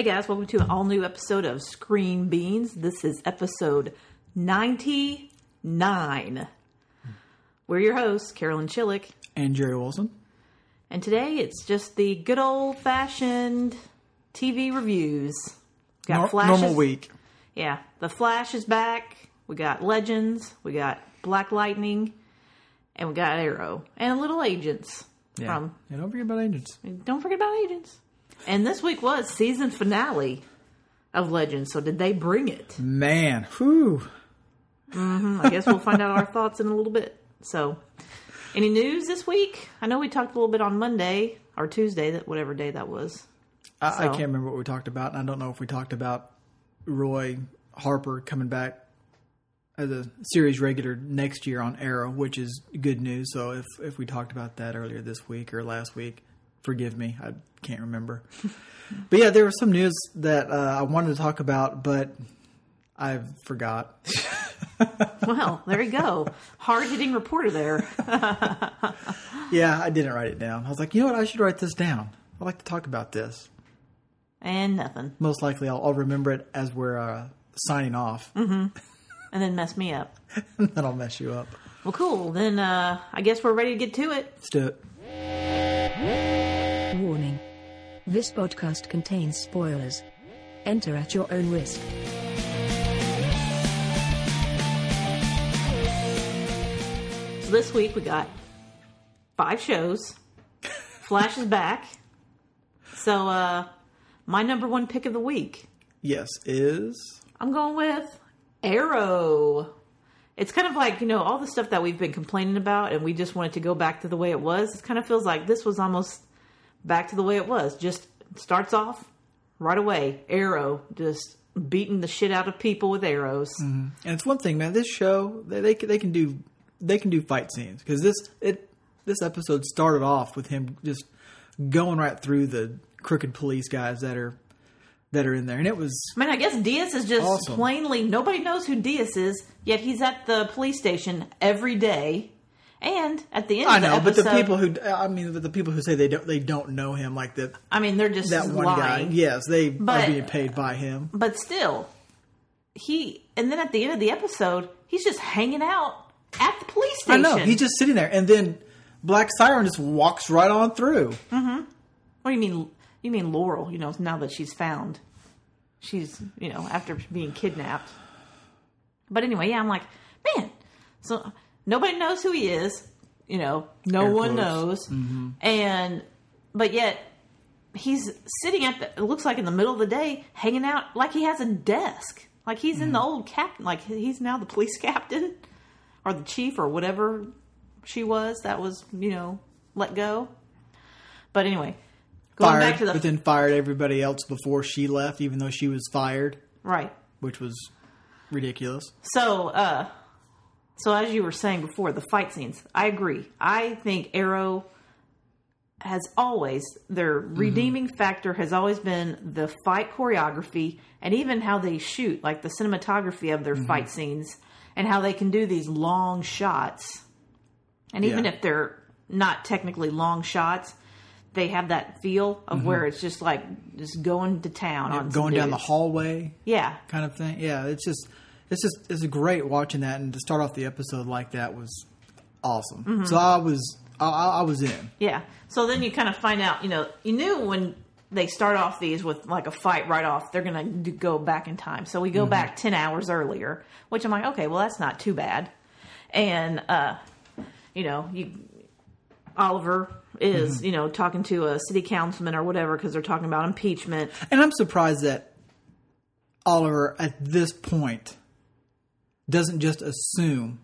Hey guys, welcome to an all new episode of Screen Beans. This is episode 99. We're your hosts, Carolyn Chillick, And Jerry Wilson. and today it's just the good old fashioned TV reviews. Got Nor- flashes. normal week. Yeah, The Flash is back. We got Legends, we got Black Lightning, and we got Arrow, and Little Agents Yeah. from yeah, don't forget about agents. Don't forget about Agents. And this week was season finale of Legends. So did they bring it? Man, whew. Mm-hmm, I guess we'll find out our thoughts in a little bit. So, any news this week? I know we talked a little bit on Monday or Tuesday, that whatever day that was. I, I can't remember what we talked about, and I don't know if we talked about Roy Harper coming back as a series regular next year on Arrow, which is good news. So if if we talked about that earlier this week or last week, forgive me, I can't remember. but yeah, there was some news that uh, I wanted to talk about, but I forgot. Well, there you go. Hard hitting reporter there. Yeah, I didn't write it down. I was like, you know what, I should write this down. I'd like to talk about this. And nothing. Most likely, I'll, I'll remember it as we're uh, signing off, And then mess me up. and then I'll mess you up. Well, cool. Then uh, I guess we're ready to get to it. Let's do it. Warning. This podcast contains spoilers. Enter at your own risk. So this week we got five shows. Flash is back. So uh my number one pick of the week. Yes, is I'm going with Arrow. It's kind of like, you know, all the stuff that we've been complaining about and we just wanted to go back to the way it was. It kind of feels like this was almost back to the way it was. Just starts off right away. Arrow just beating the shit out of people with arrows. Mm-hmm. and it's one thing, man. This show they they, can- they can do they can do fight scenes because this it this episode started off with him just going right through the crooked police guys that are that are in there, and it was I mean, I guess Diaz is just Awesome. plainly nobody knows who Diaz is, yet he's at the police station every day. And at the end I of the day, I know, but the people who I mean, the people who say they don't they don't know him like that I mean, they're just that one guy. Yes, they But- are being paid by him. But still, he and then at the end of the episode, he's just hanging out at the police station. I know he's just sitting there, and then Black Siren just walks right on through. Hmm. What do you mean? You mean Laurel? You know, now that she's found, she's you know after being kidnapped. But anyway, yeah, I'm like, man. So nobody knows who he is. You know, no Air one knows. And but yet he's sitting at the. It looks like in the middle of the day, hanging out like he has a desk. Like he's in the old captain. Like he's now the police captain or the chief or whatever she was that was you know let go. But anyway, going Fired, back to the but then fired everybody else before she left, even though she was fired, right. which was ridiculous. So, uh, so as you were saying before, the fight scenes, I agree. I think Arrow has always their mm-hmm. redeeming factor has always been the fight choreography and even how they shoot, like the cinematography of their fight mm-hmm. scenes and how they can do these long shots. And even Yeah. if they're not technically long shots, they have that feel of mm-hmm. where it's just like just going to town on some Going down the hallway, Yeah, kind of thing. Yeah, it's just it's just it's great watching that, and to start off the episode like that was awesome. Mm-hmm. So I was I, I was in. Yeah. So then you kind of find out, you know, you knew when they start off these with like a fight right off, they're going to go back in time. So we go back 10 hours earlier, which I'm like, okay, well, that's not too bad. And, uh, you know, you, Oliver is, you know, talking to a city councilman or whatever because they're talking about impeachment. And I'm surprised that Oliver at this point doesn't just assume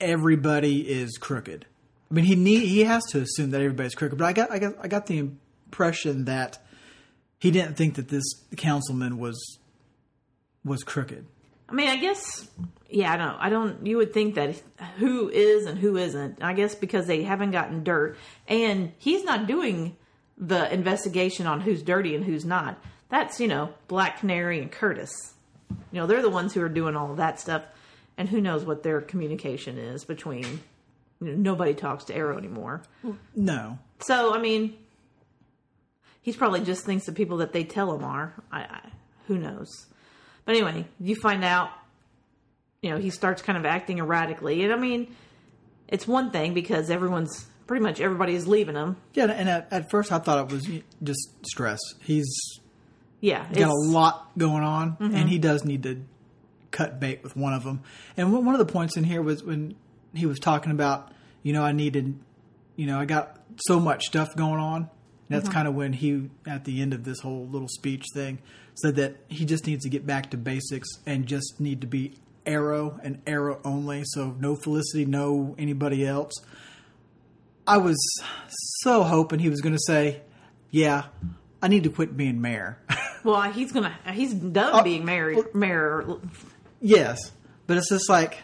everybody is crooked. I mean, he need he has to assume that everybody's crooked. But I got I got I got the impression that he didn't think that this councilman was was crooked. I mean, I guess, yeah, I don't, I don't, you would think that who is and who isn't. I guess because they haven't gotten dirt. And he's not doing the investigation on who's dirty and who's not. That's, you know, Black Canary and Curtis. You know, they're the ones who are doing all of that stuff. And who knows what their communication is between, you know, nobody talks to Arrow anymore. No, So, I mean, He's probably just thinks the people that they tell him are. I, I who knows. But anyway, you find out. You know, he starts kind of acting erratically, and I mean, it's one thing because everyone's pretty much everybody is leaving him. Yeah, and at, at first I thought it was just stress. He's Yeah, got a lot going on, Mm-hmm. and he does need to cut bait with one of them. And one one of the points in here was when he was talking about, you know, I needed, you know, I got so much stuff going on. That's Mm-hmm. kind of when he, at the end of this whole little speech thing, said that he just needs to get back to basics and just need to be Arrow and Arrow only. So no Felicity, no anybody else. I was so hoping he was going to say, "Yeah, I need to quit being mayor." Well, he's gonna he's done Oh, being married mayor. yes, but it's just like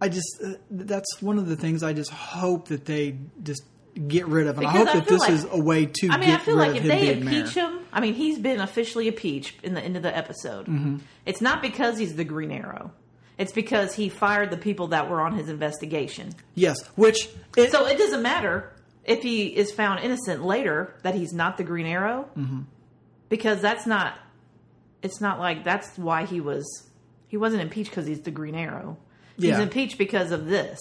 I just uh, that's one of the things I just hope that they just get rid of, and I hope I that this like- is a way to I mean, I feel like if they being mayor. impeach him, I mean, he's been officially impeached in the end of the episode. Mm-hmm. It's not because he's the Green Arrow. It's because he fired the people that were on his investigation. Yes, which it, So it doesn't matter if he is found innocent later that he's not the Green Arrow, Mm-hmm. Because that's not. It's not like that's why he was. He wasn't impeached because he's the Green Arrow. He's Yeah. Mm-hmm. impeached because of this.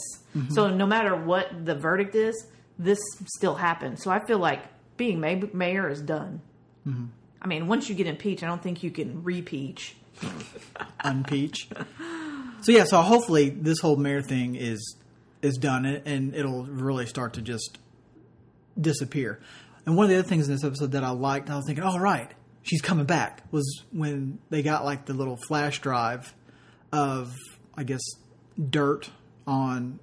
So no matter what the verdict is, this still happened. So I feel like being may- mayor is done. Mm-hmm. I mean, once you get impeached, I don't think you can repeach. unpeach. so yeah, so hopefully this whole mayor thing is is done and it'll really start to just disappear. And one of the other things in this episode that I liked, I was thinking, all right, she's coming back, was when they got like the little flash drive of I guess dirt on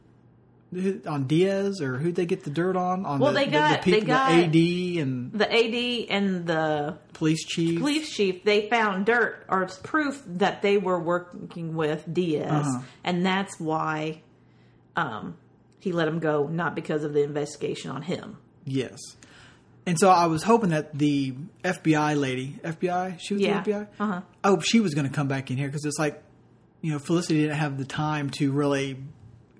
on Diaz or who'd they get the dirt on on Well, the, they got- the, they people, got- the AD and The AD and the police chief. police chief, they found dirt or proof that they were working with Diaz, Uh-huh. and that's why um, he let him go, not because of the investigation on him. Yes. And so I was hoping that the FBI lady, FBI, she was Yeah. the FBI. Uh-huh. I hope she was going to come back in here because it's like, you know, Felicity didn't have the time to really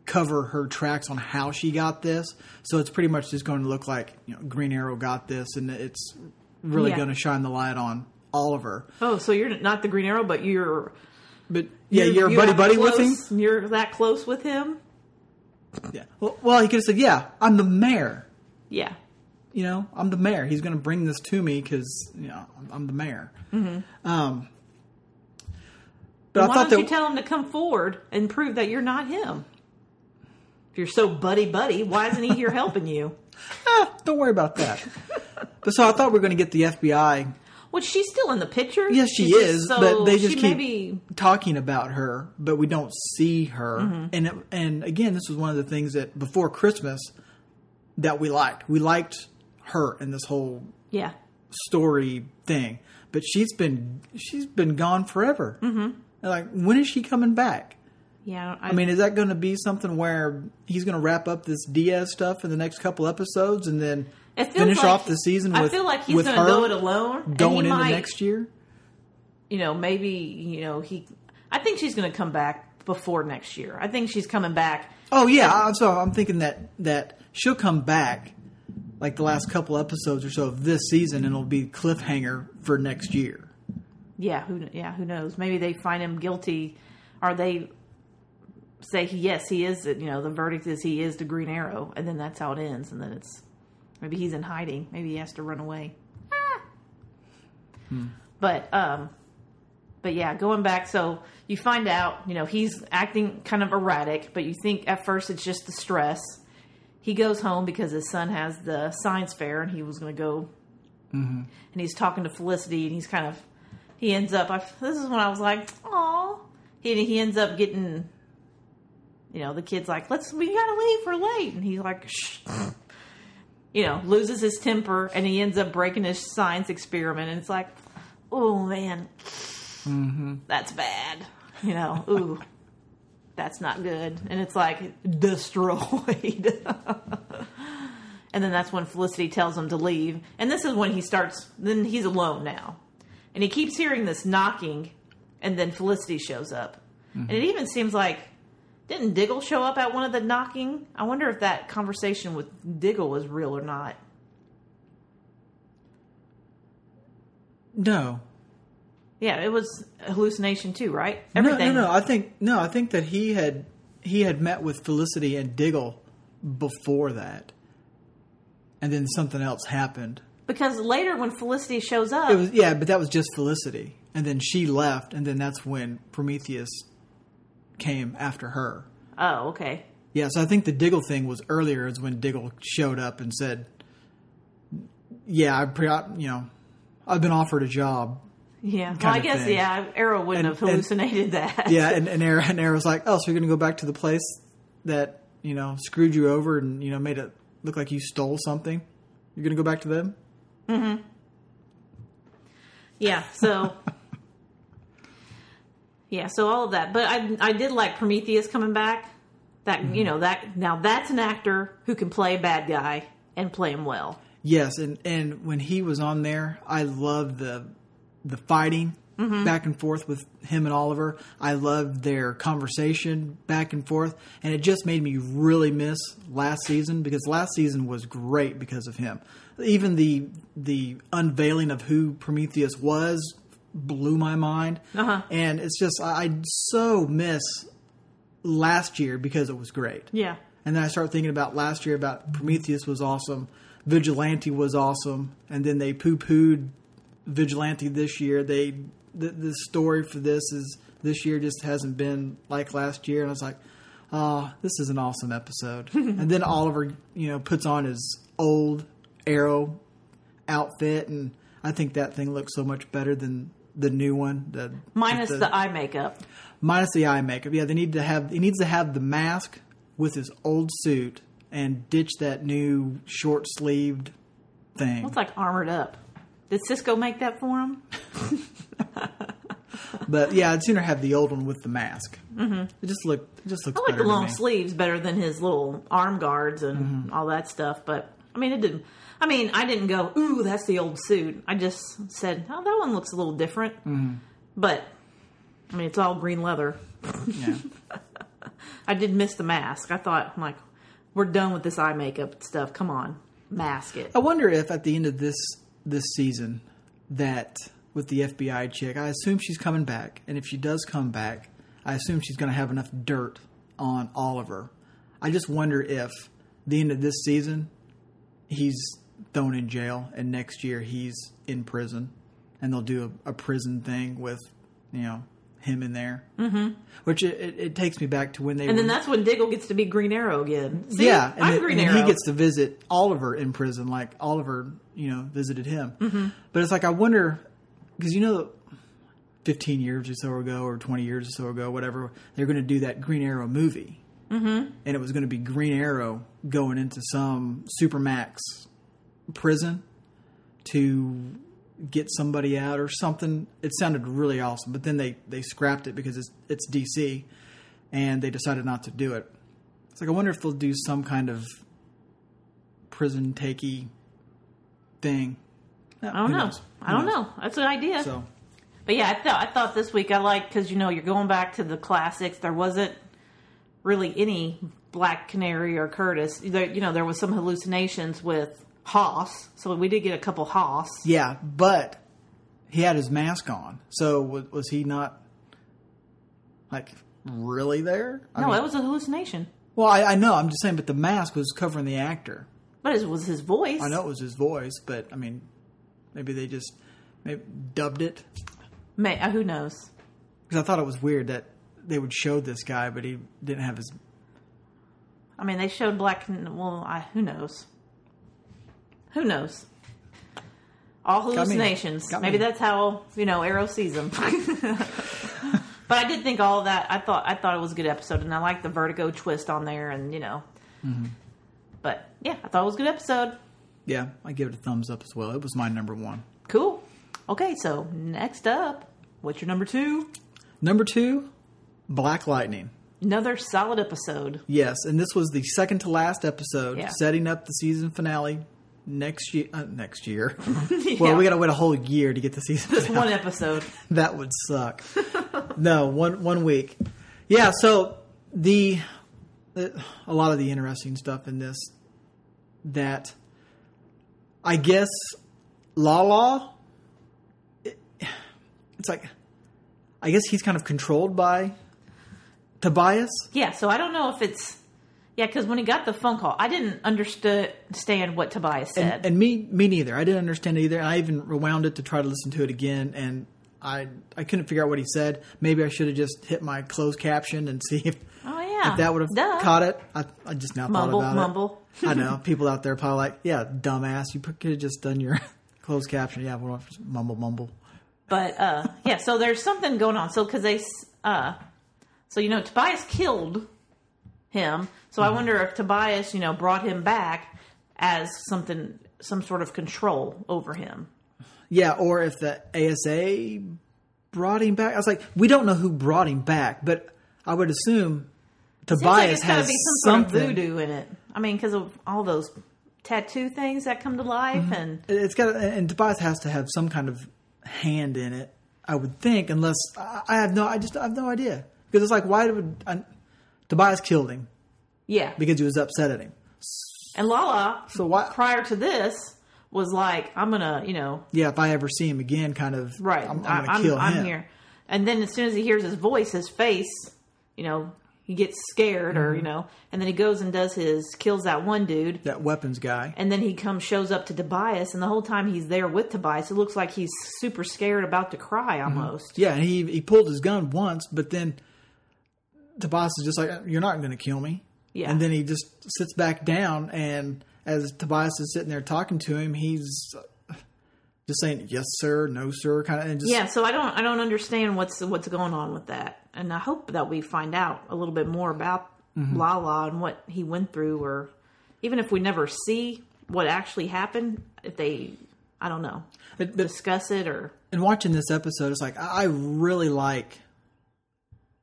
cover her tracks on how she got this. So it's pretty much just going to look like you know Green Arrow got this, and it's really Yeah. going to shine the light on Oliver. Oh, so you're not the Green Arrow, but you're But yeah, you're, you buddy buddy with him. You're that close with him. Yeah. Well, well, he could have said, "Yeah, I'm the mayor." Yeah, you know, I'm the mayor. He's going to bring this to me because you know I'm- the mayor. Mm-hmm. Um, but Why I thought don't you tell him to come forward and prove that you're not him? If you're so buddy buddy, why isn't he here helping you? ah, don't worry about that. but so I thought we were going to get the FBI. Well, she's still in the picture. Yes, she She's is, so but they just keep maybe talking about her, but we don't see her. Mm-hmm. And it, and again, this was one of the things that before Christmas that we liked. We liked her in this whole yeah. story thing, but she's been she's been gone forever. Mm-hmm. Like, when is she coming back? Yeah, I, I mean, is that going to be something where he's going to wrap up this Diaz stuff in the next couple episodes and then finish like- off the season I feel like he's going to go it alone. going into might, next year? You know, maybe you know he. I think she's going to come back before next year. I think she's coming back. Oh yeah, I- so I'm thinking that that she'll come back like the last couple episodes or so of this season, and it'll be cliffhanger for next year. Yeah, who yeah, who knows? Maybe they find him guilty, or they say yes, he is. You know, the verdict is he is the Green Arrow, and then that's how it ends. And then it's maybe he's in hiding. Maybe he has to run away. Ah. But um, but yeah, going back. So you find out, you know, he's acting kind of erratic, but you think at first it's just the stress. He goes home because his son has the science fair, and he was going to go mm-hmm. and he's talking to Felicity, and he's kind of he ends up. I, this is when I was like, "Oh," he he ends up getting, you know, the kid's like, "Let's we gotta leave, we're late," and he's like, "Shh," you know, loses his temper, and he ends up breaking his science experiment, and it's like, "Oh man, mm-hmm. that's bad," you know, ooh. That's not good. And it's like destroyed. And then that's when Felicity tells him to leave. And this is when he starts, then he's alone now. And he keeps hearing this knocking, and then Felicity shows up. Mm-hmm. And it even seems like, didn't Diggle show up at one of the knocking? I wonder if that conversation with Diggle was real or not. No, Yeah, it was a hallucination too, right? no, Everything. no, no. I think no. I think that he had he had met with Felicity and Diggle before that, and then something else happened. Because later when Felicity shows up, It was yeah, but that was just Felicity, and then she left, and then that's when Prometheus came after her. oh, okay. Yeah, so I think the Diggle thing was earlier, is when Diggle showed up and said, "Yeah, I you know, I've been offered a job." Yeah. Well, I guess yeah, Arrow wouldn't And- have and- hallucinated that. Yeah, and and Arrow, and Arrow's like, "Oh, so you're going to go back to the place that you know screwed you over and you know made it look like you stole something? You're going to go back to them?" Mm hmm. Yeah, so Yeah, so all of that. But I I did like Prometheus coming back. That Mm-hmm. you know, that now that's an actor who can play a bad guy and play him well. Yes, and and when he was on there, I loved the the fighting back and forth with him and Oliver. I loved their conversation back and forth, and it just made me really miss last season because last season was great because of him. Even the the unveiling of who Prometheus was blew my mind, Uh-huh. and it's just I, I so miss last year because it was great. Yeah. And then I start thinking about last year about Prometheus was awesome, Vigilante was awesome, and then they poo pooed Vigilante this year. They the, the story for this is this year just hasn't been like last year, and I was like, oh, this is an awesome episode. and then Oliver, you know, puts on his old Arrow outfit, and I think that thing looks so much better than the new one. The Minus with the, eye makeup. minus the eye makeup. Yeah, they need to have he needs to have the mask with his old suit and ditch that new short sleeved thing. Looks like armored up. Did Cisco make that for him? But yeah, I'd sooner have the old one with the mask. Mm-hmm. It just looked it just looks I like the long sleeves better than his little arm guards and Mm-hmm. all that stuff. But I mean, it didn't. I mean, I didn't go, "Ooh, that's the old suit." I just said, "Oh, that one looks a little different." Mm-hmm. But I mean, it's all green leather. Yeah. I did miss the mask. I thought, I'm like, we're done with this eye makeup stuff. Come on, mask it. I wonder if at the end of this this season that with the FBI chick, I assume she's coming back, and if she does come back, I assume she's going to have enough dirt on Oliver. I just wonder if the end of this season he's thrown in jail, and next year he's in prison, and they'll do a, a prison thing with you know him in there. Mm-hmm. Which it, it, it takes me back to when they And were then that's when Diggle gets to be Green Arrow again. See, yeah, and, I'm then, Green and Arrow. he gets to visit Oliver in prison, like Oliver, you know, visited him. Mm-hmm. But it's like I wonder because you know, fifteen years or so ago, or twenty years or so ago, whatever, they're going to do that Green Arrow movie, mm-hmm. and it was going to be Green Arrow going into some supermax prison to get somebody out or something. It sounded really awesome, but then they they scrapped it because it's it's DC, and they decided not to do it. It's like I wonder if they'll do some kind of prison takey thing. I don't know. I don't know. That's an idea. So But yeah, I thought I thought this week I liked because you know you're going back to the classics. There wasn't really any Black Canary or Curtis. There, you know, there was some hallucinations with Haas, so we did get a couple Haas. yeah, but he had his mask on. So was, was he not like really there? I No, mean- that was a hallucination, well, I, I know. I'm just saying, but the mask was covering the actor. but it was his voice. I know it was his voice, but I mean, maybe they just maybe dubbed it May, uh, who knows? because I thought it was weird that they would show this guy, but he didn't have his. I mean, they showed Black. Well, I, who knows? Who knows? All hallucinations. Got Maybe me. that's how you know Arrow sees them. but I did think all that. I thought I thought it was a good episode, and I like the Vertigo twist on there, and you know. Mm-hmm. But yeah, I thought it was a good episode. Yeah, I give it a thumbs up as well. It was my number one. Cool. Okay, so next up, what's your number two? Number two, Black Lightning. Another solid episode. Yes, and this was the second to last episode, Yeah. setting up the season finale next year. Uh, next year. Yeah. Well, we got to wait a whole year to get the season. Just one episode. that would suck. no, one one week. Yeah, so the, the a lot of the interesting stuff in this that I guess Lala it's like, I guess he's kind of controlled by Tobias. Yeah, so I don't know if it's yeah, because when he got the phone call, I didn't understand what Tobias said. And, and me, me neither. I didn't understand it either. I even rewound it to try to listen to it again, and I, I couldn't figure out what he said. Maybe I should have just hit my closed caption and see if, oh yeah, if that would Duh. have caught it. I, I just now Mumble, thought about mumble. it. I know people out there probably like, yeah, dumbass. You could have just done your closed caption. Yeah, we'll just mumble, mumble. But uh, yeah, so there's something going on. So because they, uh, so you know, Tobias killed him. So Mm-hmm. I wonder if Tobias, you know, brought him back as something, some sort of control over him. Yeah, or if the ASA brought him back. I was like, we don't know who brought him back, but I would assume like Tobias it's got to has sort of something. voodoo in it. I mean, because of all those tattoo things that come to life, Mm-hmm. and It's got, and Tobias has to have some kind of hand in it. I would think, unless I, I have no, I just I have no idea because it's like, why would I, Tobias killed him yeah, because he was upset at him? and Lala. So why? prior to this was like, I'm gonna, you know, Yeah, if I ever see him again, kind of right, I'm, I'm gonna I'm, kill I'm him. here. And then as soon as he hears his voice, his face, you know, he gets scared, or you Mm-hmm. know, and then he goes and does his kills that one dude. That weapons guy. And then he comes, shows up to Tobias, and the whole time he's there with Tobias, it looks like he's super scared, about to cry Mm-hmm. almost. Yeah, and he he pulled his gun once, but then Tobias is just like, "You're not going to kill me." Yeah. And then he just sits back down, and as Tobias is sitting there talking to him, he's just saying, "Yes, sir," "No, sir," kind of, and just Yeah, so I don't I don't understand what's what's going on with that, and I hope that we find out a little bit more about Mm-hmm. Lala and what he went through, or even if we never see what actually happened, if they I don't know But, but discuss it or and watching this episode, it's like I really like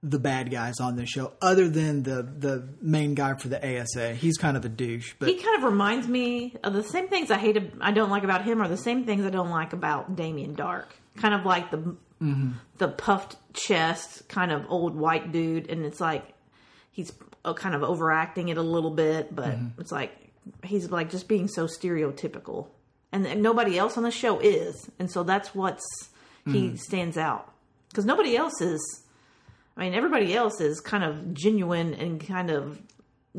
the bad guys on this show, other than the the main guy for the ASA. He's kind of a douche, but he kind of reminds me of the same things I hate I don't like about him, are the same things I don't like about Damien Darhk. Kind of like the Mm-hmm. the puffed chest, kind of old white dude, and it's like he's uh, kind of overacting it a little bit, but Mm-hmm. it's like he's like just being so stereotypical, and, and nobody else on the show is, and so that's what's Mm-hmm. he stands out because nobody else is. I mean, everybody else is kind of genuine and kind of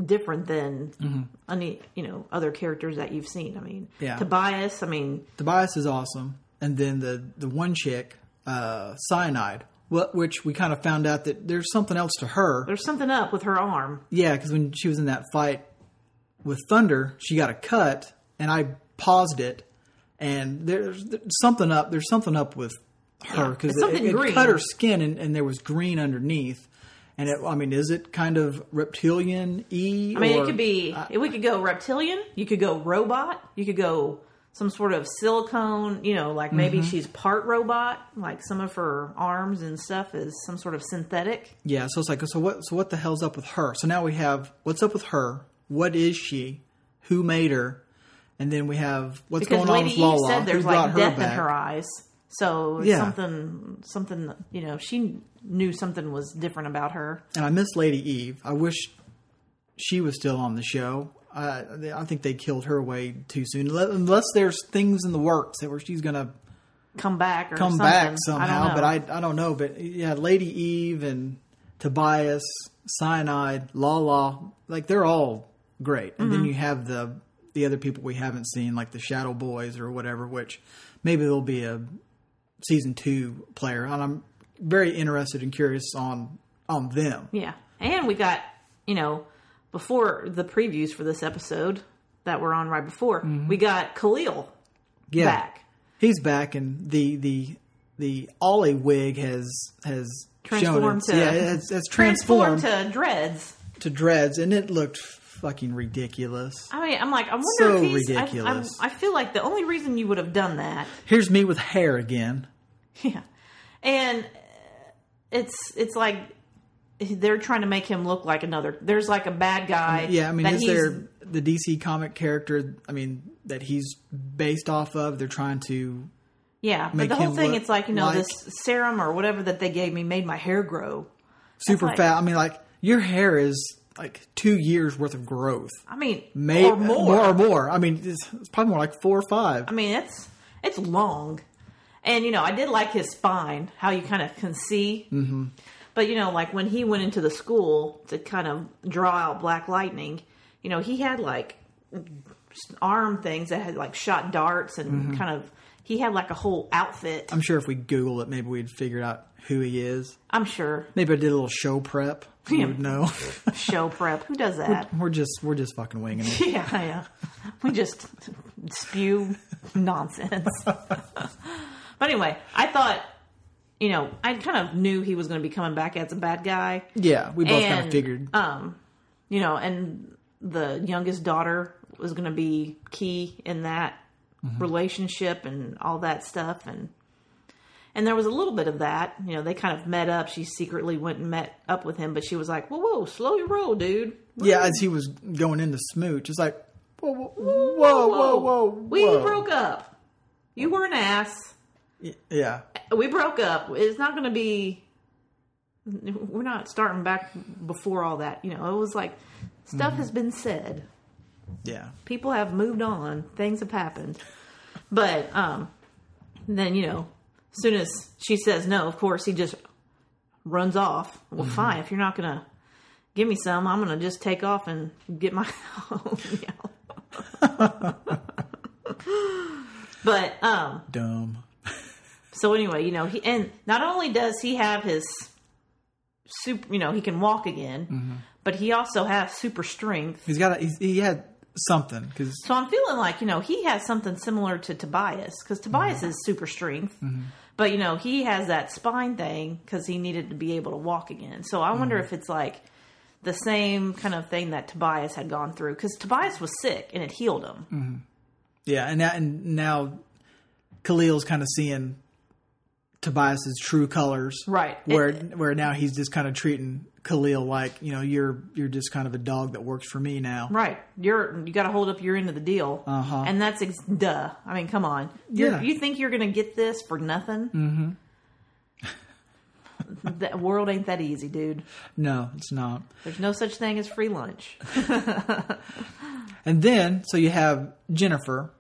different than any you know other characters that you've seen. I mean, Yeah. Tobias. I mean, Tobias is awesome, and then the the one chick, uh, Syonide, wh- which we kind of found out that there's something else to her. there's something up with her arm. Yeah, because when she was in that fight with Thunder, she got a cut, and I paused it, and there's, there's something up. There's something up with her because it's it, it cut her skin, and, and there was green underneath. And it, I mean, is it kind of reptilian e? I mean, it could be. we could go reptilian. You could go robot. You could go some sort of silicone. You know, like maybe Mm-hmm. she's part robot. Like some of her arms and stuff is some sort of synthetic. Yeah, so it's like, so what? So what the hell's up with her? So now we have what's up with her? What is she? Who made her? And then we have what's Because going on Lady with Eve Lala? said Who there's like her death in her eyes. So Yeah. something, something. You know, she knew something was different about her. And I miss Lady Eve. I wish she was still on the show. I I think they killed her way too soon. Unless- there's things in the works that where she's gonna Come back or come something. back somehow. don't But. I I don't know. But yeah, Lady Eve and Tobias, Syonide, Lala, like they're all great. And Mm-hmm. then you have the the other people we haven't seen, like the Shadow Boys or whatever. Which maybe there'll be a season two player, and I'm very interested and curious on on them. Yeah. And we got, you know, before the previews for this episode that were on right before, we got Khalil Mm-hmm. Yeah. back. He's back, and the the the Ollie wig has has shown Transformed its, to yeah, it's, it's transformed, Transformed to dreads. to dreads, and it looked fucking ridiculous. I mean, I'm like, I wonder So if he's. I- I, ridiculous. I, feel like the only reason you would have done that, Here's me with hair again. yeah, and it's it's like they're trying to make him look like another. There's like a bad guy. Um, yeah, I mean, that is he's- there the DC comic character? I mean, that he's based off of? They're trying to. Yeah, but the whole thing, it's like you know, like- this serum or whatever that they gave me made my hair grow. Super like- fat. I mean, like your hair is like two years worth of growth, I mean, May, or more. more or more. I mean, it's, it's probably more like four or five. I mean, it's it's long, And you know, I did like his spine, how you kind of can see. Mm-hmm. But you know, like when he went into the school to kind of draw out Black Lightning, you know, he had like arm things that had like shot darts and kind of. He had like a whole outfit. I'm sure if we Google it, maybe we'd figure out who he is. I'm sure Maybe I did a little show prep. We Yeah. would know. show prep. Who does that? we're just we're just fucking winging it. Yeah, yeah. We just spew nonsense. but anyway, I thought, you know, I kind of knew he was going to be coming back as a bad guy. Yeah, we both kind of figured. Um, you know, and the youngest daughter was going to be key in that Mm-hmm. relationship and all that stuff and and there was a little bit of that. You know, they kind of met up. She secretly went and met up with him, but she was like, "Whoa, whoa, slow your roll, dude." yeah, as he was going into smooch, it's like whoa, whoa, whoa, whoa, whoa. We whoa. broke up. You were an ass. Yeah, We broke up. It's not going to be. We're not starting back before all that. You know, it was like stuff Mm-hmm. has been said. yeah. People have moved on. Things have happened. But um, then you know, as soon as she says no, of course he just runs off. Well, Mm-hmm. fine. If you're not going to give me some, I'm going to just take off and get my own. But um, Dumb. So anyway, you know, he and not only does he have his super, you know, he can walk again, Mm-hmm. but he also has super strength. He's got a, he's, he had something because So I'm feeling like you know he has something similar to Tobias because Tobias Mm-hmm. is super strength, but you know he has that spine thing because he needed to be able to walk again. So I wonder Mm-hmm. if it's like the same kind of thing that Tobias had gone through because Tobias was sick and it healed him. Mm-hmm. yeah, and now, and now Khalil's kind of seeing Tobias's true colors, Right. Where It- where now he's just kind of treating Khalil like you know you're you're just kind of a dog that works for me now. Right, you're you got to hold up your end of the deal, Uh-huh. and that's ex- duh. I mean, come on, You're, Yeah. you think you're going to get this for nothing? Mm-hmm. the world ain't that easy, dude. No, it's not. There's no such thing as free lunch. And then, so you have Jennifer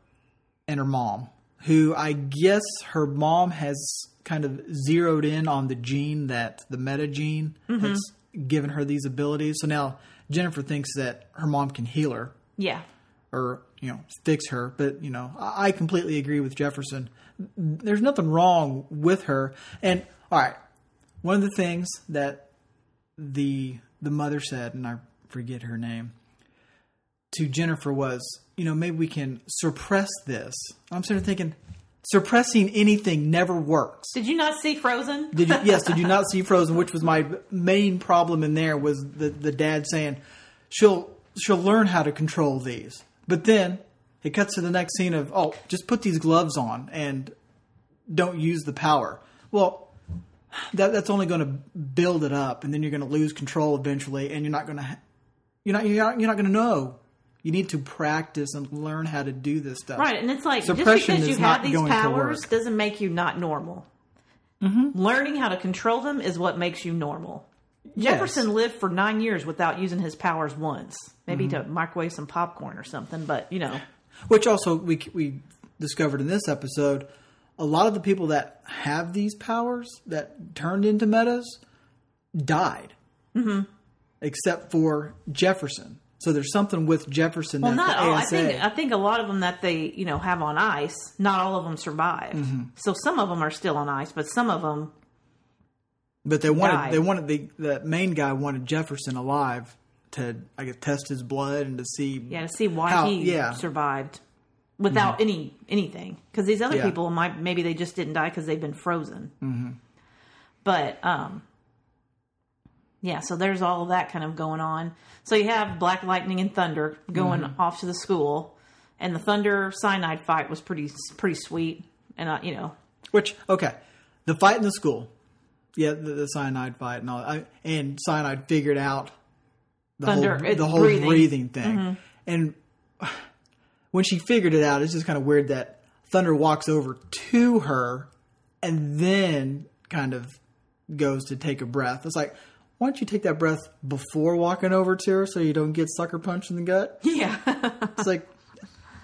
and her mom, who I guess her mom has kind of zeroed in on the gene that the meta gene mm-hmm. that's given her these abilities. So now Jennifer thinks that her mom can heal her Yeah, or, you know, fix her. But, you know, I I completely agree with Jefferson. There's nothing wrong with her. And, all right, one of the things that the the mother said, and I forget her name, to Jennifer was, you know, maybe we can suppress this. I'm sort of thinking, suppressing anything never works. did you not see Frozen? Did you? Yes. Did you not see Frozen? Which was my main problem in there was the the dad saying, she'll she'll learn how to control these, but then it cuts to the next scene of oh, just put these gloves on and don't use the power. Well. That, that's only going to build it up, and then you're going to lose control eventually, and you're not going to you're not you're not, you're not going to know. You need to practice and learn how to do this stuff. Right, and it's like just Suppression because you have these powers doesn't make you not normal. Learning how to control them is what makes you normal. Yes. Jefferson lived for nine years without using his powers once, maybe Mm-hmm. to microwave some popcorn or something. But you know, Which also we we discovered in this episode, a lot of the people that have these powers that turned into metas died, mm-hmm. except for Jefferson. So there's something with Jefferson well, that not all. I think I think a lot of them that they you know have on ice. Not all of them survived. Mm-hmm. So some of them are still on ice, but some of them, but they wanted died. they wanted the the main guy wanted Jefferson alive to I guess test his blood and to see yeah, to see why how- he yeah Mm-hmm. survived without any anything. Because these other Yeah. people might maybe they just didn't die because they've been frozen. Mm-hmm. But um, yeah, so there's all that kind of going on. So you have Black Lightning and Thunder going Mm-hmm. off to the school, and the Thunder Syonide fight was pretty pretty sweet. And uh, you know, Which okay, the fight in the school, yeah, the, the Syonide fight and all, I, and Syonide figured out the Thunder, whole the whole breathing. breathing, thing, and when she figured it out, it's just kind of weird that Thunder walks over to her and then kind of goes to take a breath. It's like. Why don't you take that breath before walking over to her so you don't get sucker punched in the gut? yeah, It's like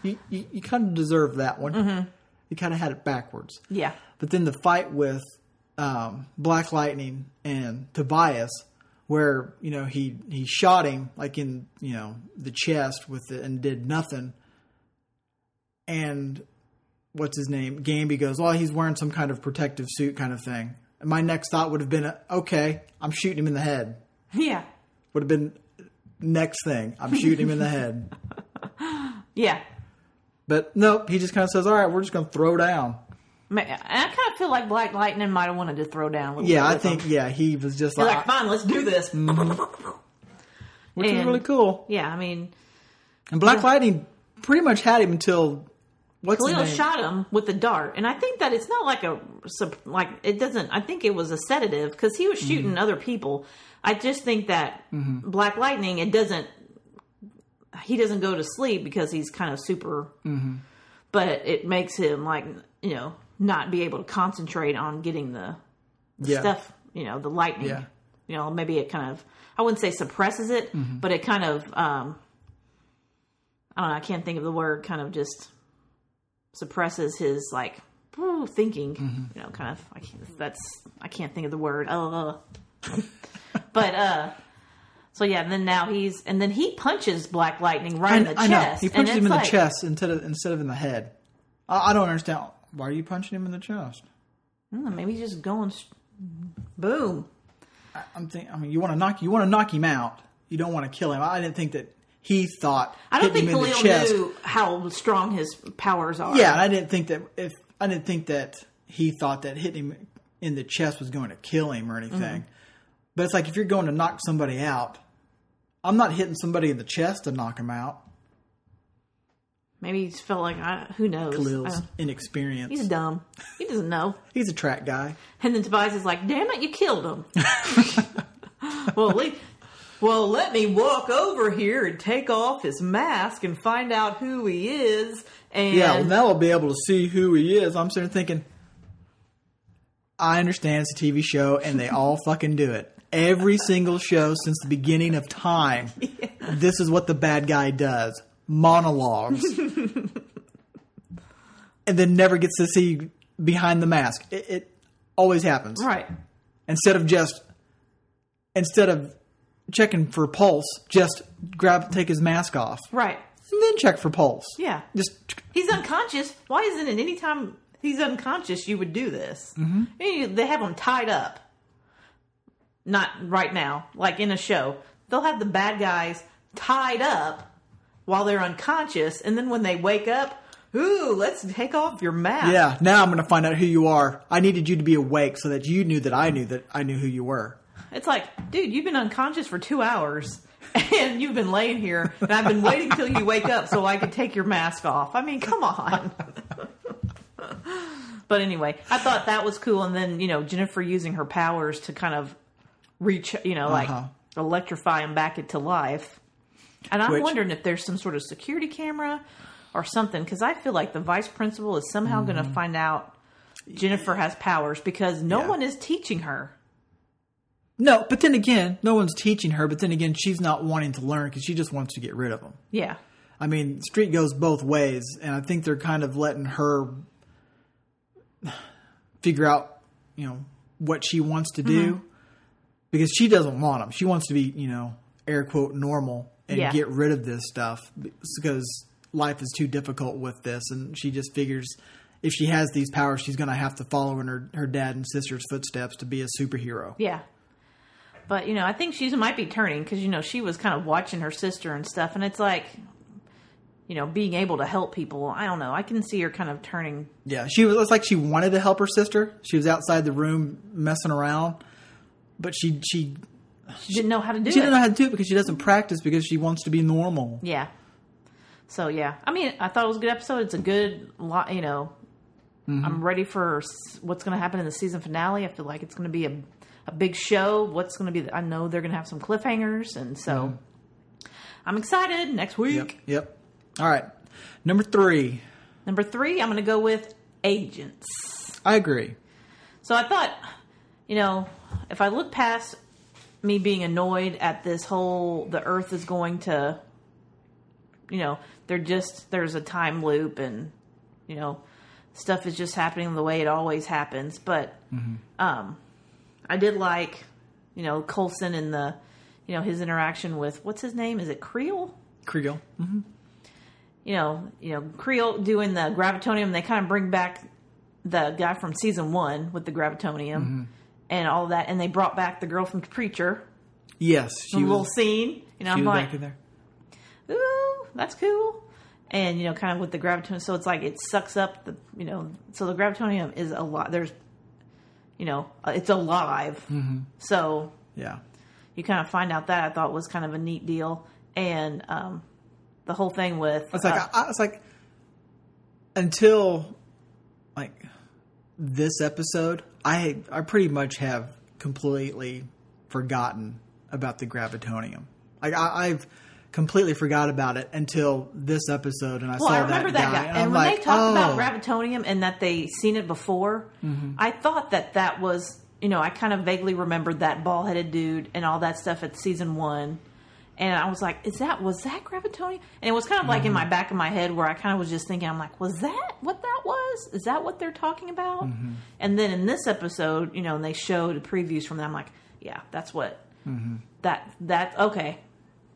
you, you, you kind of deserve that one. You kind of had it backwards. Yeah. But then the fight with um, Black Lightning and Tobias, where you know he he shot him like in you know the chest with it and did nothing. And what's his name? Gambi goes, "Well, he's wearing some kind of protective suit, kind of thing." And my next thought would have been, "Okay, I'm shooting him in the head." Yeah. Would have been next thing. I'm shooting him in the head. Yeah. But nope, he just kind of says, "All right, we're just going to throw down." Ma- And I kind of feel like Black Lightning might have wanted to throw down. A little Yeah, bit I with think him. yeah, he was just like, like, fine, let's do this. Mm-hmm. which is and- really cool. Yeah, I mean, And Black Lightning pretty much had him until what's Khalil shot him with the dart, and I think that it's not like a like it doesn't. I think it was a sedative because he was shooting Mm-hmm. other people. I just think that Black Lightning, it doesn't. He doesn't go to sleep because he's kind of super, Mm-hmm. but it makes him like you know not be able to concentrate on getting the, the Yeah. stuff. You know, the lightning. Yeah. You know, maybe it kind of. I wouldn't say suppresses it, Mm-hmm. but it kind of. um I don't know. I can't think of the word. Kind of just suppresses his like thinking. Mm-hmm. You know, kind of. I can't, that's I can't think of the word. Uh, but uh, so yeah. And then now he's and then he punches Black Lightning right in the I, I know chest. he punches him in the chest instead of instead of in the head. I, I don't understand why are you punching him in the chest. maybe he's just going. Boom. I'm thinking. I mean, you want to knock you want to knock him out. You don't want to kill him. I didn't think that he thought. I don't think Khalil knew how strong his powers are. Yeah, I didn't think that if I didn't think that he thought that hitting him in the chest was going to kill him or anything. Mm-hmm. But it's like if you're going to knock somebody out, I'm not hitting somebody in the chest to knock him out. Maybe he just felt like I, who knows. Khalil's don't- inexperience. he's dumb. He doesn't know. He's a track guy. And then Tobias is like, "Damn it, you killed him." well, le- well, let me walk over here and take off his mask and find out who he is. And Yeah, well, now I'll be able to see who he is. I'm sitting thinking, I understand it's a TV show, and they all fucking do it. Every single show since the beginning of time, this is what the bad guy does monologues. and then never gets to see behind the mask. It, it always happens. right, Instead of just, instead of checking for pulse, just grab, take his mask off, right, and then check for pulse. yeah. Just He's unconscious. Why isn't it anytime he's unconscious you would do this? Mm-hmm. They have him tied up. Not right now, like in a show. They'll have the bad guys tied up while they're unconscious, and then when they wake up, ooh, let's take off your mask. Yeah, now I'm going to find out who you are. I needed you to be awake so that you knew that I knew that I knew who you were. It's like, dude, you've been unconscious for two hours. And you've been laying here, and I've been waiting till you wake up so I could take your mask off. I mean, come on. but anyway, I thought that was cool. And then, you know, Jennifer using her powers to kind of reach, you know, like Uh-huh. electrify him back into life. And I'm Which- wondering if there's some sort of security camera or something, because I feel like the vice principal is somehow going to find out Jennifer has powers because no Mm-hmm. Yeah. one is teaching her. No, but then again, no one's teaching her, but then again, she's not wanting to learn because she just wants to get rid of them. Yeah. I mean, street goes both ways, and I think they're kind of letting her figure out, you know, what she wants to do Mm-hmm. because she doesn't want them. She wants to be, you know, air quote normal and Yeah. get rid of this stuff because life is too difficult with this, and she just figures if she has these powers, she's going to have to follow in her her dad and sister's footsteps to be a superhero. Yeah. But, you know, I think she might be turning because, you know, she was kind of watching her sister and stuff. And it's like, you know, being able to help people. I don't know. I can see her kind of turning. Yeah, she was. It's like she wanted to help her sister. She was outside the room messing around, but she she She didn't know how to do it. she it. didn't know how to do it because she doesn't practice because she wants to be normal. Yeah. So, yeah. I mean, I thought it was a good episode. It's a good lot, you know. Mm-hmm. I'm ready for what's going to happen in the season finale. I feel like it's going to be a, a big show. What's going to be, the, I know they're going to have some cliffhangers. And so I'm excited. Next week. Mm-hmm. Yep. Yep. All right. Number three. Number three, I'm going to go with agents. I agree. So I thought, you know, if I look past me being annoyed at this whole the earth is going to you know, they're just there's a time loop and you know, stuff is just happening the way it always happens. But um, I did like, you know, Coulson and the, you know, his interaction with what's his name? Is it Creel? Kriegel. hmm You know, you know, Creel doing the gravitonium. They kind of bring back the guy from season one with the gravitonium and all that, and they brought back the girl from Preacher. Yes, she a little was, scene. You know, she I'm was like, back in there. ooh, that's cool. And you know, kind of with the gravitonium, so it's like it sucks up the, you know, so the gravitonium is a lot. There's, you know, uh, it's alive. So Yeah. you kind of find out that I thought was kind of a neat deal, and um, the whole thing with It's like uh, I, I was like until like this episode, I I pretty much have completely forgotten about the gravitonium. Like I, I've completely forgot about it until this episode, and I Well, saw I remember that, guy, guy. and, And, when like, they talked about oh. Mm-hmm. gravitonium and that they seen it before, I thought that that was, you know, I kind of vaguely remembered that ball headed dude and all that stuff at season one. And I was like, is that, was that gravitonium? And it was kind of like in Mm-hmm. my back of my head where I kind of was just thinking, I'm like, was that what that was? Is that what they're talking about? Mm-hmm. And then in this episode, you know, and they showed previews from them, I'm like, yeah, that's what, Mm-hmm. that, that, okay,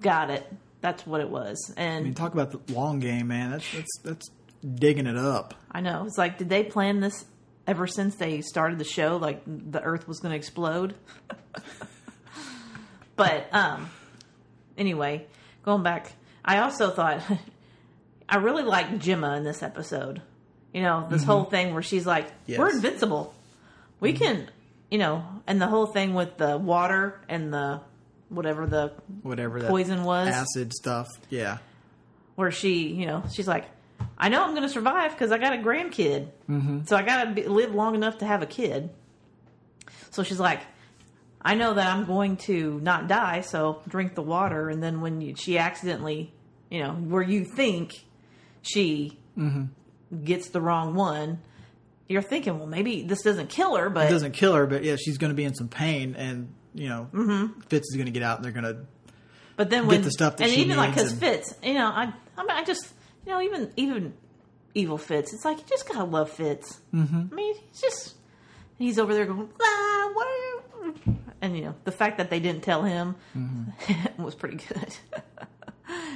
got it. That's what it was. And I mean, talk about the long game, man. That's that's that's digging it up. I know. It's like, did they plan this ever since they started the show? Like the Earth was going to explode. but um, anyway, going back, I also thought I really liked Jemma in this episode. You know, this whole thing where she's like, Yes. "We're invincible. We can," you know, and the whole thing with the water and the whatever the Whatever Poison was? acid stuff. Yeah. where she, you know, she's like, I know I'm going to survive because I got a grandkid. Mm-hmm. So I got to live long enough to have a kid. So she's like, I know that I'm going to not die, so drink the water. And then when you, she accidentally, you know, where you think she gets the wrong one, you're thinking, well, maybe this doesn't kill her, but It doesn't kill her, but yeah, she's going to be in some pain, and you know, Mm-hmm. Fitz is going to get out, and they're going to But then when the stuff that and even like because Fitz, you know, I I mean, I just you know even even evil Fitz, it's like you just gotta love Fitz. Mm-hmm. I mean, he's just he's over there going ah, what are you? and you know the fact that they didn't tell him Mm-hmm. was pretty good.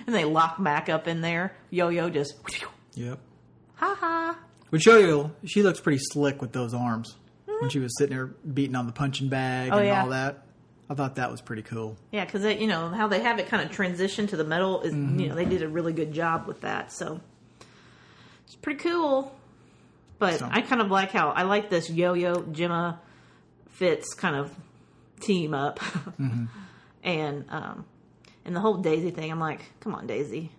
and they lock Mac up in there. Yo Yo just Yep. ha ha. Which Yo-Yo, she looks pretty slick with those arms when she was sitting there beating on the punching bag Oh, and yeah. all that. I thought that was pretty cool. Yeah, because you know how they have it kind of transition to the metal is Mm-hmm. you know they did a really good job with that. So it's pretty cool. But So- I kind of like how I like this Yo-Yo Jemma Fitz kind of team up, Mm-hmm. and um, and the whole Daisy thing. I'm like, come on, Daisy.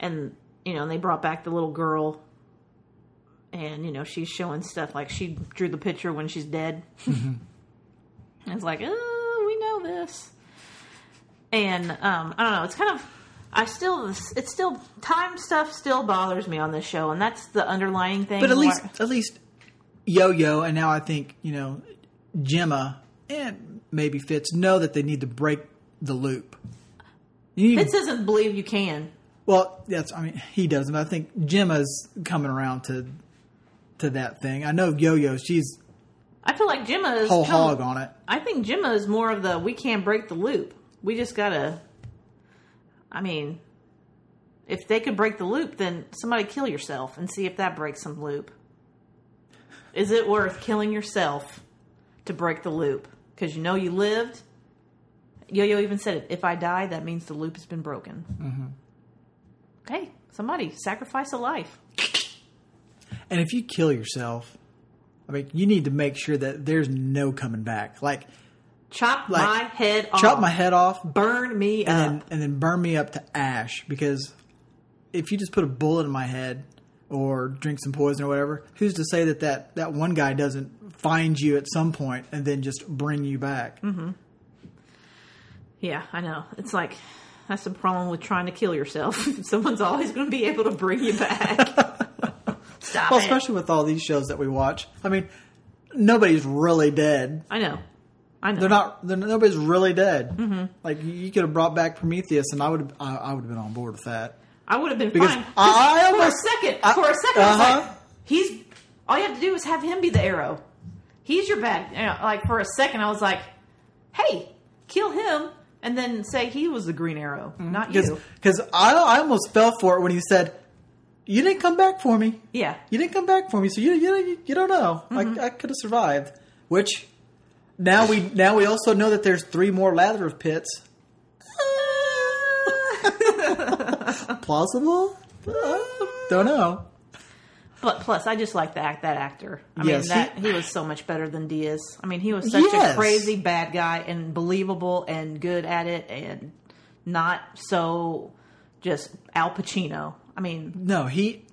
And you know, and they brought back the little girl. And you know she's showing stuff like she drew the picture when she's dead. It's like, oh, we know this. And um, I don't know. It's kind of, I still, it's still time stuff still bothers me on this show, and that's the underlying thing. But at least, at least Yo-Yo, and now I think you know Jemma and maybe Fitz know that they need to break the loop. You Fitz doesn't believe you can. well, that's I mean he doesn't. But I think Jemma's coming around to to that thing. I know Yo-Yo, she's I feel like Jemma is whole hog on it. I think Jemma is more of the we can't break the loop. We just gotta. I mean, if they could break the loop, then somebody kill yourself and see if that breaks some loop. Is it worth killing yourself to break the loop? Because you know you lived. Yo Yo even said it. If I die, that means the loop has been broken. Mm-hmm. Okay, somebody sacrifice a life. And if you kill yourself, I mean, you need to make sure that there's no coming back. Like Chop Like, my head off. chop my head off, Burn me and up. then and then burn me up to ash because if you just put a bullet in my head or drink some poison or whatever who's to say that that, that one guy doesn't find you at some point and then just bring you back Mm-hmm. Yeah, I know. It's like that's the problem with trying to kill yourself. Someone's always going to be able to bring you back. Stop well it. especially with all these shows that we watch i mean nobody's really dead I know. I know. they're not they're, nobody's really dead mm-hmm. like you, you could have brought back prometheus and i would have I, I would have been on board with that I would have been because fine. I- I for almost- a second. I- for a second, I was uh-huh. like, He's all you have to do is have him be the arrow. He's your bad. You know, like for a second, I was like, "Hey, kill him," and then say he was the Green Arrow, not you. Because I, I almost fell for it when he said, "You didn't come back for me. Yeah, You didn't come back for me, so you you, you don't know. Mm-hmm. I, I could have survived." Which now we now we also know that there's three more Lazarus pits. Plausible? Uh, don't know. but plus, I just like the act that actor. I Yes, mean, that he- he, was so much better than Diaz. I mean, he was such Yes. a crazy bad guy and believable and good at it, and not so just Al Pacino. I mean, No, he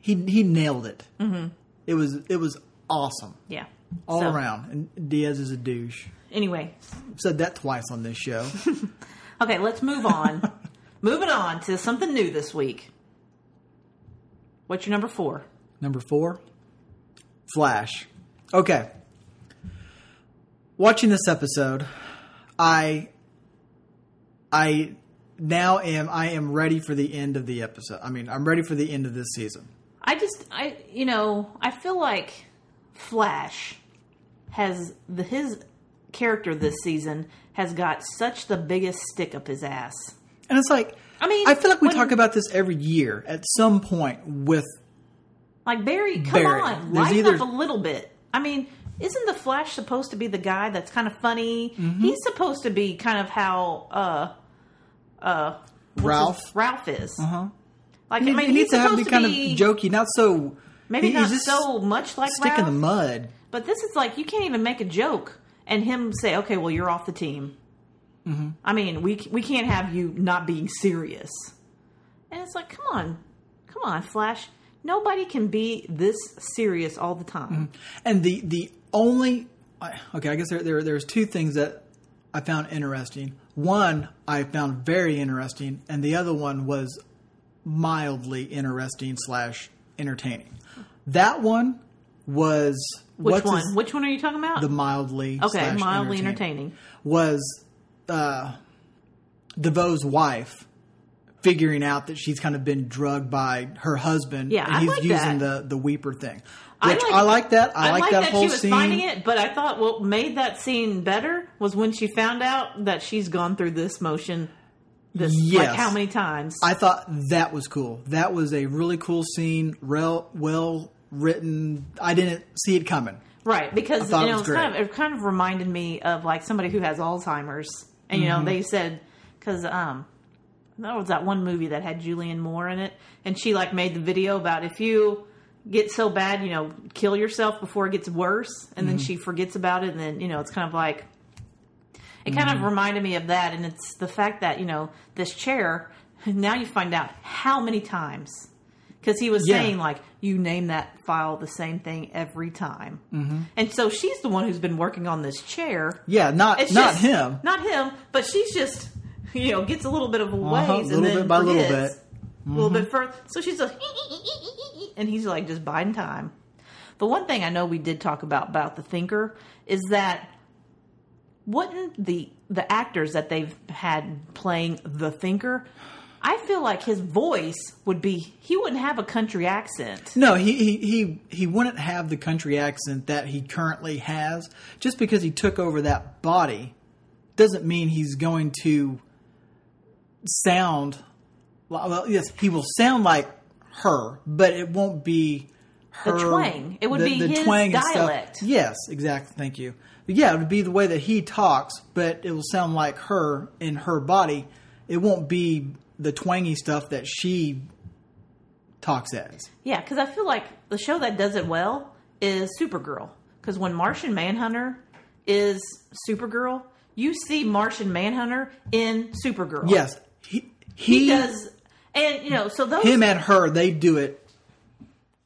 he he nailed it. Mm-hmm. It was it was awesome yeah, all So, around. And Diaz is a douche. Anyway, I've said that twice on this show. Okay, let's move on. Moving on to something new this week. What's your number four? Number four, Flash. Okay. Watching this episode, I I now am I am ready for the end of the episode. I mean, I'm ready for the end of this season. I just, I, you know, I feel like Flash has the his character this season has got such the biggest stick up his ass. And it's like I mean, I feel like we when- talk about this every year at some point with Like Barry, come Barry. on, There's lighten either- up a little bit. I mean, isn't the Flash supposed to be the guy that's kind of funny? Mm-hmm. He's supposed to be kind of how uh uh Ralph? his- Ralph is. uh-huh. Like He, I mean, he needs to have be kind be of jokey, not so maybe he- not so much like stick Ralph, in the mud. but this is like you can't even make a joke and him say, "Okay, well, you're off the team." Mm-hmm. I mean, we we can't have you not being serious. And it's like, come on, come on, Flash. Nobody can be this serious all the time. And the the only okay, I guess there, there there's two things that I found interesting. One I found very interesting, and the other one was mildly interesting slash entertaining. That one was Which one? his- Which one are you talking about? the mildly okay, slash mildly entertaining. was uh, DeVoe's wife figuring out that she's kind of been drugged by her husband Yeah, and I he's like using that. the the weeper thing. I like- I like that. I, like, that, whole she was scene. finding it, but I thought what made that scene better was when she found out that she's gone through this motion. This like Yes. how many times? I thought that was cool. That was a really cool scene, real well written. I didn't see it coming. Right, because you thought it was it's great. kind of it kind of reminded me of like somebody who has Alzheimer's, and you Mm-hmm. know they said because um that was that one movie that had Julianne Moore in it, and she like made the video about if you get so bad, you know, kill yourself before it gets worse, and Mm-hmm. then she forgets about it, and then you know it's kind of like it kind Mm-hmm. of reminded me of that, and it's the fact that you know this chair. Now you find out how many times because he was Yeah. saying like you name that file the same thing every time, mm-hmm. and so she's the one who's been working on this chair. Yeah, not It's not just- him. not him, but she's just you know gets a little bit of a ways Uh-huh, and then bit by little forgets. bit. Mm-hmm. a little bit further. So she's like, and he's like just biding time. The one thing I know we did talk about about the thinker is that wouldn't the the actors that they've had playing the thinker I feel like his voice would be he wouldn't have a country accent. No, he, he he he wouldn't have the country accent that he currently has. Just because he took over that body doesn't mean he's going to sound. Well, yes, he will sound like her, but it won't be her. twang. It would be his twang and stuff. dialect. Yes, exactly. Thank you. But yeah, it would be the way that he talks, but it will sound like her in her body. It won't be the twangy stuff that she talks as. Yeah, because I feel like the show that does it well is Supergirl. Because when Martian Manhunter is Supergirl, you see Martian Manhunter in Supergirl. Yes, he he, does, and you know, so those him and her they do it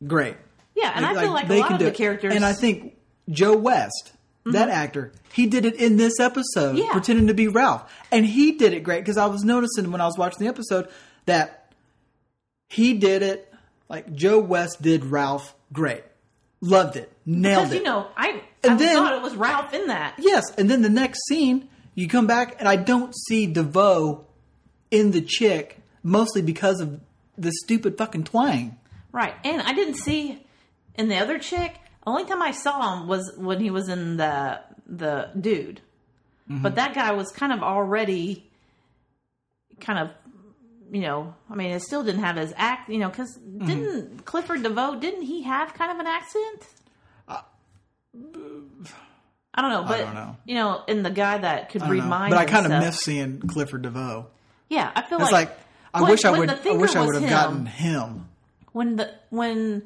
great. yeah, and I feel like a they lot can of do the it. characters, Mm-hmm. and I think Joe West, that actor, he did it in this episode, Yeah. pretending to be Ralph, and he did it great because I was noticing when I was watching the episode that he did it like Joe West did Ralph great, loved it, nailed because it. you know, I And I then- thought it was Ralph in that. Yes, and then the next scene, you come back, and I don't see DeVoe in the chick, mostly because of the stupid fucking twang. Right. And I didn't see in the other chick. Only time I saw him was when he was in the the dude. Mm-hmm. But that guy was kind of already kind of you know, I mean, it still didn't have his act, you know, because Mm-hmm. didn't Clifford DeVoe, didn't he have kind of an accent? I don't know, but don't know. you know, and the guy that could read know. minds, But I kind of miss seeing Clifford DeVoe. Yeah, I feel It's like, like, I when- wish I would. the I thinker wish I would have gotten him. when the when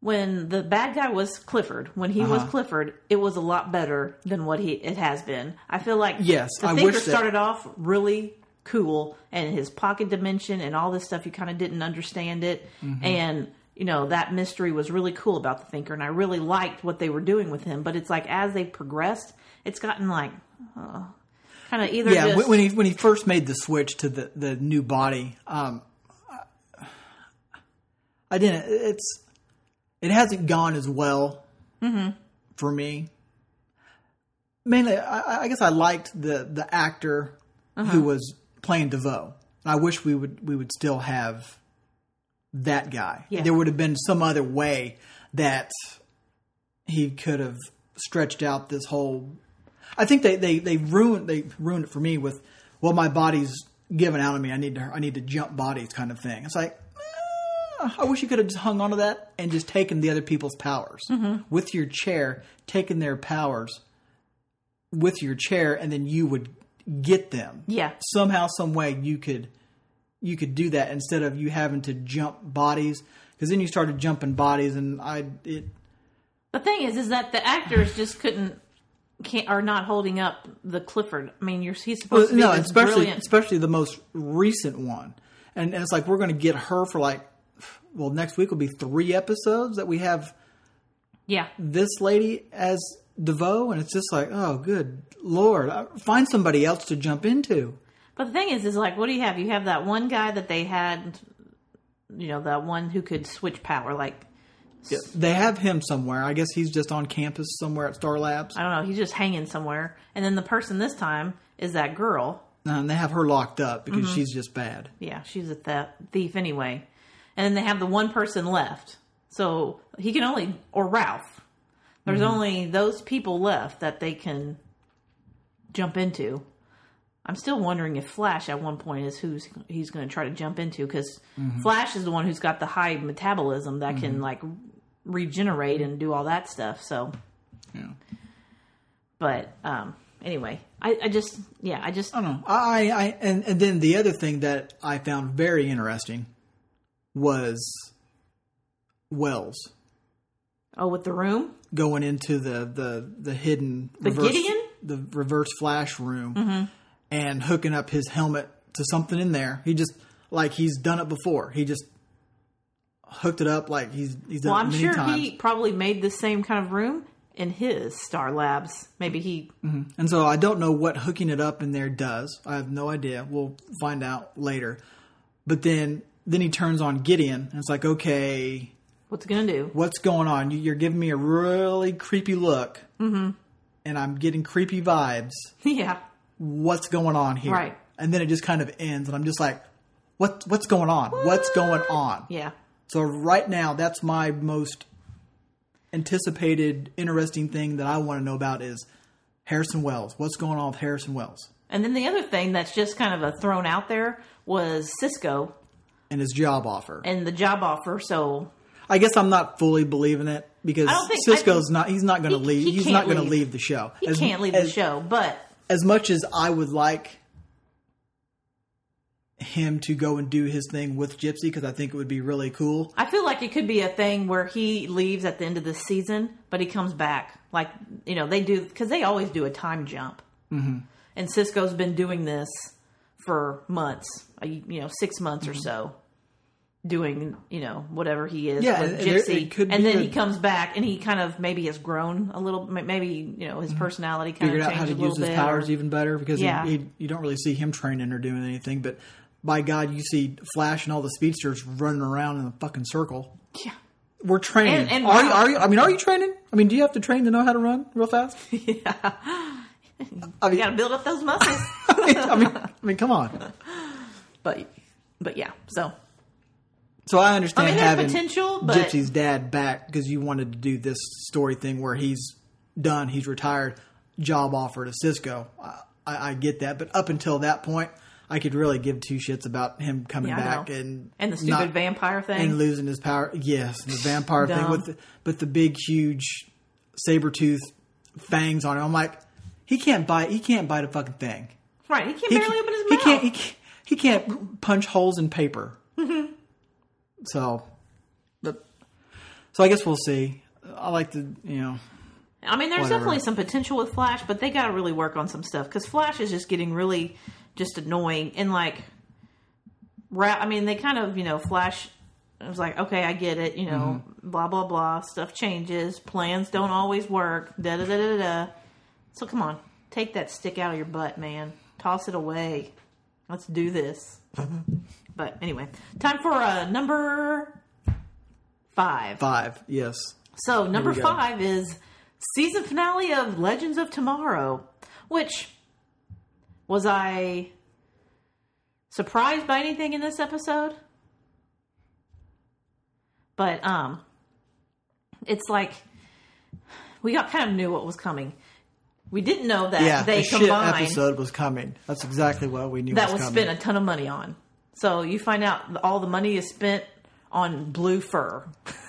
when the bad guy was Clifford, when he was Uh-huh. Clifford, it was a lot better than what he it has been. I feel like Yes, the I thinker wish that- started off really cool, and his pocket dimension and all this stuff you kind of didn't understand it, Mm-hmm. and you know that mystery was really cool about the thinker, and I really liked what they were doing with him. But it's like as they progressed, it's gotten like uh, kind of either Yeah, just, when- he when he first made the switch to the the new body, um, I didn't. It's it hasn't gone as well Mm-hmm. for me. Mainly, I, I guess I liked the the actor Uh-huh. who was playing DeVoe. I wish we would we would still have that guy. Yeah. There would have been some other way that he could have stretched out this whole. I think they, they, they ruined they ruined it for me with well my body's given out of me I need to I need to jump bodies kind of thing. It's like eh, I wish you could have just hung on to that and just taken the other people's powers with your chair, taken their powers with your chair, and then you would get them. Yeah. somehow, some way you could you could do that instead of you having to jump bodies because then you started jumping bodies and I it The thing is, is that the actors just couldn't, can't, are not holding up the Clifford. I mean, you're he's supposed to be no especially brilliant. especially the most recent one and, and it's like we're going to get her for like well next week will be three episodes that we have Yeah, this lady as DeVoe and it's just like oh good lord Uh, find somebody else to jump into but the thing is, is like, what do you have? You have that one guy that they had, you know, that one who could switch power. Like, they have him somewhere I guess he's just on campus somewhere at Star Labs I don't know, he's just hanging somewhere. And then the person this time is that girl. Uh, and they have her locked up because Mm-hmm. she's just bad Yeah, she's a theft, thief anyway. And then they have the one person left. So he can only, or Ralph. There's mm-hmm. only those people left that they can jump into. I'm still wondering if Flash at one point is who's he's going to try to jump into because mm-hmm. Flash is the one who's got the high metabolism that can mm-hmm. like regenerate and do all that stuff. So, yeah but um, anyway, I, I just yeah, I just I don't know. I, I and and then the other thing that I found very interesting was Wells oh with the room going into the the the hidden The reverse, Gideon? Mm-hmm. the reverse flash room and hooking up his helmet to something in there. He just like he's done it before. He just hooked it up like he's he's done Well, I'm many sure times. he probably made the same kind of room in his Star Labs. Maybe he. And so I don't know what hooking it up in there does. I have no idea. We'll find out later. But then then he turns on Gideon and it's like, okay, What's it gonna do? what's going on? You- You're giving me a really creepy look, mm-hmm. and I'm getting creepy vibes. yeah, What's going on here? Right. And then it just kind of ends, and I'm just like, what What's going on? What's going on? yeah. So right now, that's my most anticipated, interesting thing that I want to know about is Harrison Wells. What's going on with Harrison Wells And then the other thing that's just kind of a thrown out there was Cisco and his job offer? and the job offer. So I guess I'm not fully believing it because think- Cisco's not. He's not going to leave. he he's can't going to leave. leave the show. he As- can't leave as, the show. But As much as I would like him to go and do his thing with Gypsy, because I think it would be really cool. I feel like it could be a thing where he leaves at the end of the season, but he comes back. Like you know, they do because they always do a time jump. Mm-hmm. And Cisco's been doing this for months, you know, six months or so, doing you know whatever he is Mm-hmm. Yeah, with and there- Gypsy, could and then a- he comes back and he kind of maybe has grown a little, maybe you know his personality kind Mm-hmm. Figured out how to use his powers or- even better because he- Yeah. he, you don't really see him training or doing anything. But by God, you see Flash and all the speedsters running around in a fucking circle. yeah, We're training. And- and are, you, are you? I mean, are you training? I mean, do you have to train to know how to run real fast? yeah. I mean, You got to build up those muscles. I mean, I mean, come on. but but yeah, so So I understand I mean, having potential, but- Gypsy's dad back because you wanted to do this story thing where he's done, he's retired, job offer to Cisco. I, I, I get that, but up until that point, I could really give two shits about him coming Yeah, back and And the stupid not- vampire thing. and losing his power. Yes, the vampire thing with the, but the big huge saber tooth fangs on it. I'm like, he can't bite. He can't bite a fucking thing. right. He can He, barely can't- open his he mouth. can't. He can't. He can't punch holes in paper. Mm-hmm. so, but so I guess we'll see. I like to, you know, I mean, there's Whatever. definitely some potential with Flash, but they got to really work on some stuff because Flash is just getting really just annoying and like, ra- I mean, they kind of you know Flash. It was like, okay, I get it, you know, Mm-hmm. blah blah blah. Stuff changes, plans don't always work. Da da da da da. So come on, take that stick out of your butt, man. Toss it away. Let's do this. but anyway, time for uh, number five. five. Yes. So number five is season finale of Legends of Tomorrow, which was I surprised by anything in this episode? But um, it's like we got kind of knew what was coming. We didn't know that Yeah. they a shit episode was coming. That's exactly what we knew that was was spent a ton of money on. So you find out all the money is spent on blue fur.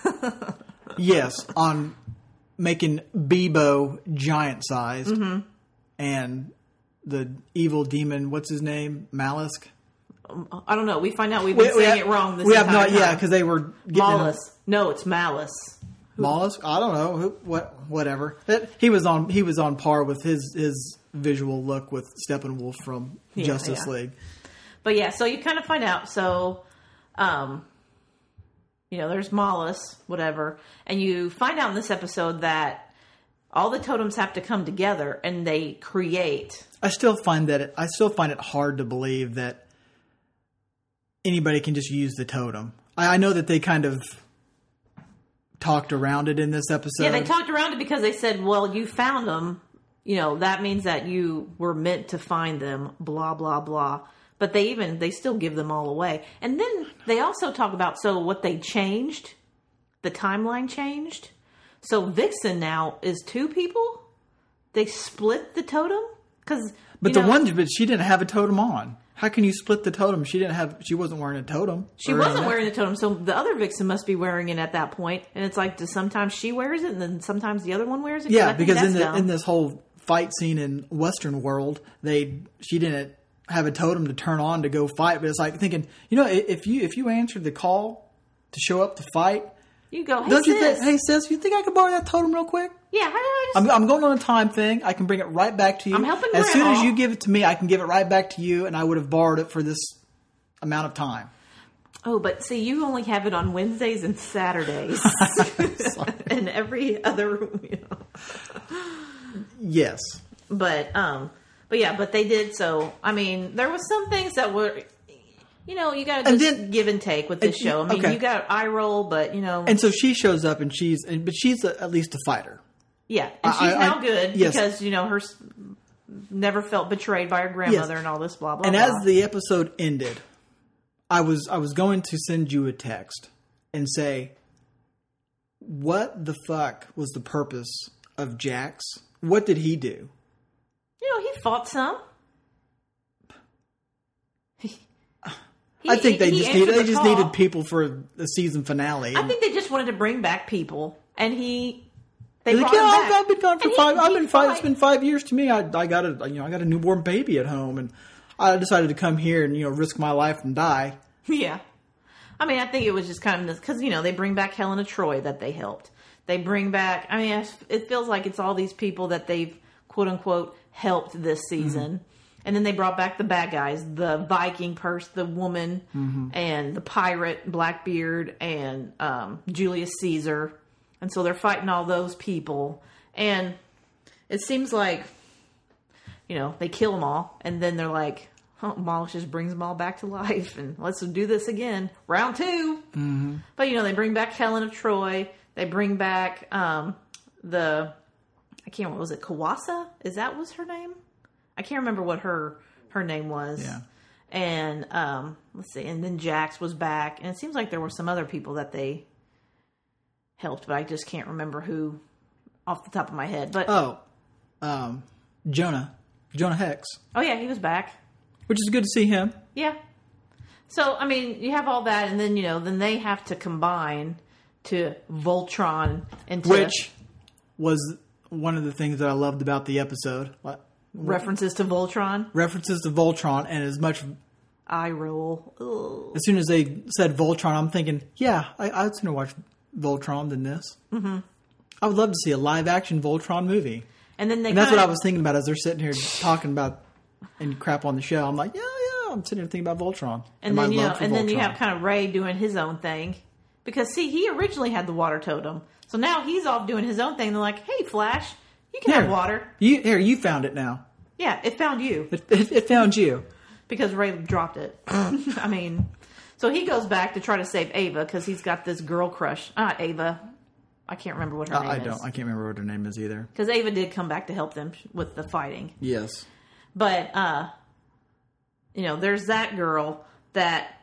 Yes, on making Beebo giant sized, Mm-hmm. and the evil demon. What's his name? Malisk. I don't know. We find out we've been saying it wrong. This we have not, yeah, because they were getting in a- Malice. No, it's Malice. Mollusk. I don't know. Who, what? Whatever. That, he was on. He was on par with his his visual look with Steppenwolf from Yeah, Justice yeah. League. But yeah, so you kind of find out. So, um, you know, there's Malice, whatever, and you find out in this episode that all the totems have to come together and they create. I still find that it, I still find it hard to believe that anybody can just use the totem. I, I know that they kind of talked around it in this episode. Yeah, they talked around it because they said, "Well, you found them. You know, that means that you were meant to find them." Blah blah blah. But they even they still give them all away, and then they also talk about so what they changed, the timeline changed. So Vixen now is two people. They split the totem because. but the one, but she didn't have a totem on. How can you split the totem? She didn't have. She wasn't wearing a totem. She wasn't wearing the totem, so the other Vixen must be wearing it at that point. And it's like, does sometimes she wears it, and then sometimes the other one wears it? Yeah, because in the dumb. in this whole fight scene in Western world, they she didn't have a totem to turn on to go fight. But it's like thinking, you know, if you if you answered the call to show up to fight, you go, hey, don't you sis. think? Hey, sis, you think I could borrow that totem real quick? yeah, I just I'm, I'm going on a time thing. I can bring it right back to you. I'm helping as soon as you give it to me, I can give it right back to you, and I would have borrowed it for this amount of time. Oh, but see, you only have it on Wednesdays and Saturdays, and every other, you know. Yes, But um, but yeah, but they did. So I mean, there was some things that were, you know, you got to just then- give and take with this and- show. I mean, okay. you got eye roll, but you know, and so she shows up, and she's, and, but she's a, at least a fighter. yeah, and she's I- I- now good yes. because you know her never felt betrayed by her grandmother and all this blah blah. And blah. as the episode ended, I was I was going to send you a text and say, "What the fuck was the purpose of Jax? What did he do?" you know, he fought some. He- I think they he just needed they the just call. needed people for the season finale. I think they just wanted to bring back people, and he. They like, yeah, I've. I've been gone for And he- five. I've been five. It's been five years to me. I, I got a you know I got a newborn baby at home, and I decided to come here and you know risk my life and die. Yeah. I mean, I think it was just kind of because, you know, they bring back Helena Troy that they helped. They bring back, I mean, it feels like it's all these people that they've quote unquote helped this season. And then they brought back the bad guys the Viking purse, the woman, and the pirate, Blackbeard, and um, Julius Caesar. And so they're fighting all those people. And it seems like you know, they kill them all, and then they're like, oh, Malice just brings them all back to life, and let's do this again, round 2 Mm-hmm. But you know, they bring back Helen of Troy. They bring back um, the I can't remember was it Kuasa? Is that was her name? I can't remember what her her name was. Yeah. and um, let's see, and then Jax was back, and it seems like there were some other people that they helped, but I just can't remember who off the top of my head. But Oh, um, Jonah, Jonah Hex, oh yeah, he was back. which is good to see him. Yeah. So I mean, you have all that, and then you know, then they have to combine to Voltron into Which was one of the things that I loved about the episode. What? References to Voltron. References to Voltron, and as much Eye roll. Ugh. as soon as they said Voltron, I'm thinking, yeah, I, I'd sooner watch Voltron than this. Mm-hmm. I would love to see a live action Voltron movie. And then they And that's what kinda- I was thinking about as they're sitting here talking about and crap on the show. I'm like, yeah, yeah, I'm sitting here thinking about Voltron. And my then you know, and then you have kind of Ray doing his own thing because see, he originally had the water totem, so now he's off doing his own thing. They're like, "Hey, Flash, you can Here. have water." You, here, you found it now. Yeah, it found you It, it, it found you. because Ray dropped it. I mean, so he goes back to try to save Ava because he's got this girl crush. Ah, Ava. I can't remember what her name I is. don't. I can't remember what her name is either. Because Ava did come back to help them with the fighting. Yes. But uh you know, there's that girl that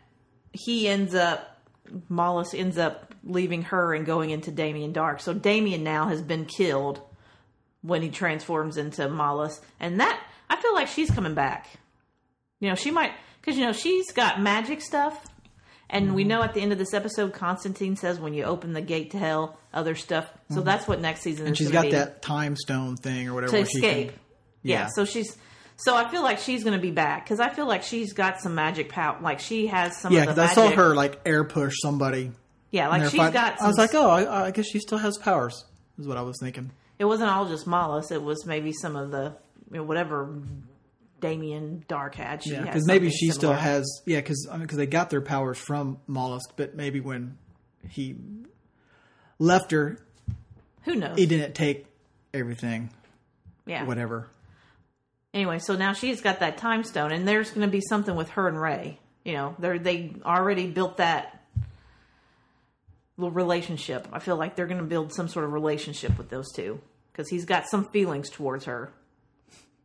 he ends up Mallus ends up leaving her and going into Damien Darhk. So Damien now has been killed when he transforms into Mallus. And that I feel like she's coming back. You know, she might cuz you know, she's got magic stuff. And we know at the end of this episode, Constantine says, "When you open the gate to hell, other stuff." So mm-hmm. that's what next season And she's got be that time stone thing or whatever. to she can- escape. yeah. Yeah. So she's. So I feel like she's going to be back because I feel like she's got some magic power. Like she has some. yeah, because I saw her like air push somebody. Yeah, like she's fight. got. Some, I was like, oh, I, I guess she still has powers. Is what I was thinking. It wasn't all just Mallus. It was maybe some of the you know, whatever Damien Darhk had. She Yeah, because maybe she still has. Yeah, because because they got their powers from Mollusk, but maybe when he left her, Who knows? he didn't take everything. yeah. Whatever. Anyway, so now she's got that time stone, and there's going to be something with her and Ray. You know, they they already built that little relationship. I feel like they're going to build some sort of relationship with those two because he's got some feelings towards her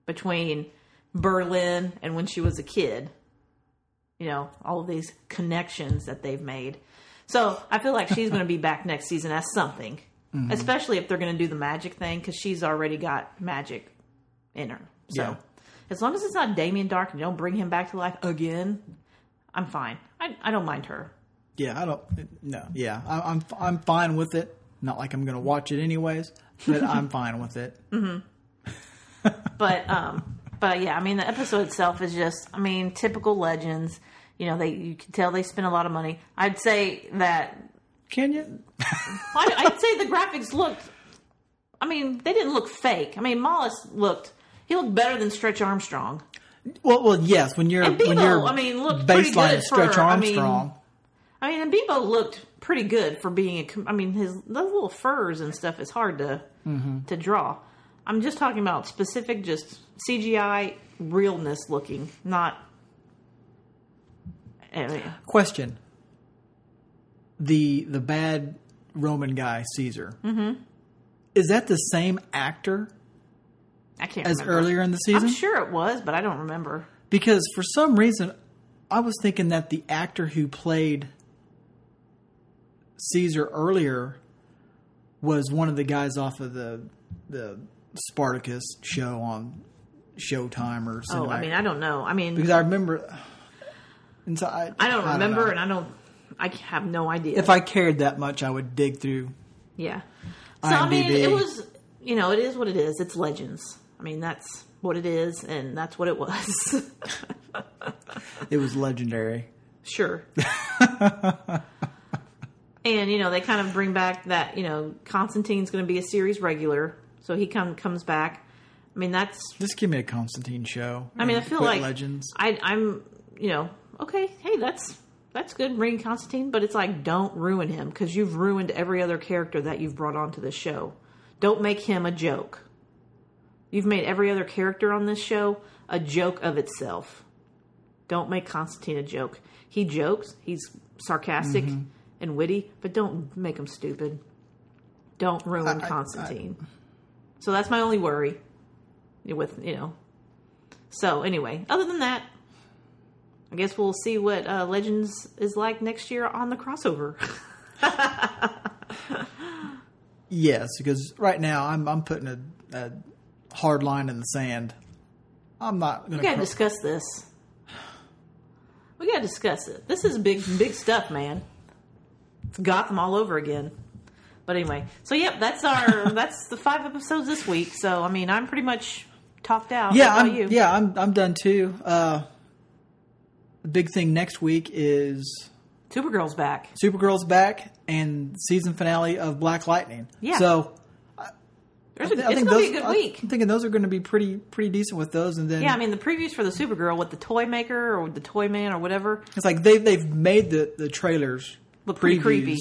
between Berlin and when she was a kid. You know, all of these connections that they've made. So I feel like she's going to be back next season as something, mm-hmm. especially if they're going to do the magic thing because she's already got magic in her. So Yeah. as long as it's not Damien Darhk and you don't bring him back to life again, I'm fine. I, I don't mind her. Yeah, I don't. No, yeah, I, I'm I'm fine with it. Not like I'm going to watch it anyways, but I'm fine with it. But um, but yeah, I mean the episode itself is just, I mean, typical legends. You know, they you can tell they spend a lot of money. I'd say that Can you? I, I'd say the graphics looked. I mean, they didn't look fake. I mean, Mallus looked. He looked better than Stretch Armstrong. Well, well, yes. When you're And when you're I mean, looked pretty baseline good Stretch for- I mean, Armstrong. I mean, and Beebo looked pretty good for being a. I mean, his those little furs and stuff is hard to to draw. I'm just talking about specific, just CGI realness looking, not. I mean, Question: the the bad Roman guy Caesar. Mm-hmm. Is that the same actor I can't as remember. earlier in the season? I'm sure it was, but I don't remember. Because for some reason, I was thinking that the actor who played Caesar earlier was one of the guys off of the the Spartacus show on Showtime or something. Oh. I mean, I don't know. I mean, because I remember. And so I, I don't remember, know. and I don't. I have no idea. if I cared that much, I would dig through. yeah. So I mean, it was. You know, it is what it is. It's legends. I mean, that's what it is, and that's what it was. It was legendary. sure. and you know, they kind of bring back that you know Constantine's going to be a series regular, so he come comes back. I mean, that's Just give me a Constantine show. I mean, I feel like legends. I, I'm, you know, okay. Hey, that's that's good, bringing Constantine, but it's like don't ruin him because you've ruined every other character that you've brought onto the show. Don't make him a joke. You've made every other character on this show a joke of itself. Don't make Constantine a joke. He jokes. He's sarcastic Mm-hmm. And witty, but don't make him stupid. Don't ruin I- I- Constantine. so that's my only worry with you know so anyway, other than that, I guess we'll see what uh, Legends is like next year on the crossover. Yes, because right now I'm I'm putting a, a hard line in the sand. I'm not going we gotta discuss this. We gotta discuss it. This is big, big stuff, man. It's Gotham all over again. But anyway, so yep, that's our that's the five episodes this week. So I mean, I'm pretty much talked out. Yeah, I'm you? yeah I'm I'm done too. Uh, the big thing next week is Supergirl's back. Supergirl's back and season finale of Black Lightning. Yeah. So There's I a, I it's think gonna those, be a good week. I'm thinking those are going to be pretty pretty decent with those, and then Yeah, I mean the previews for the Supergirl with the toy maker or the toy man or whatever. it's like they they've made the the trailers Look pretty creepy.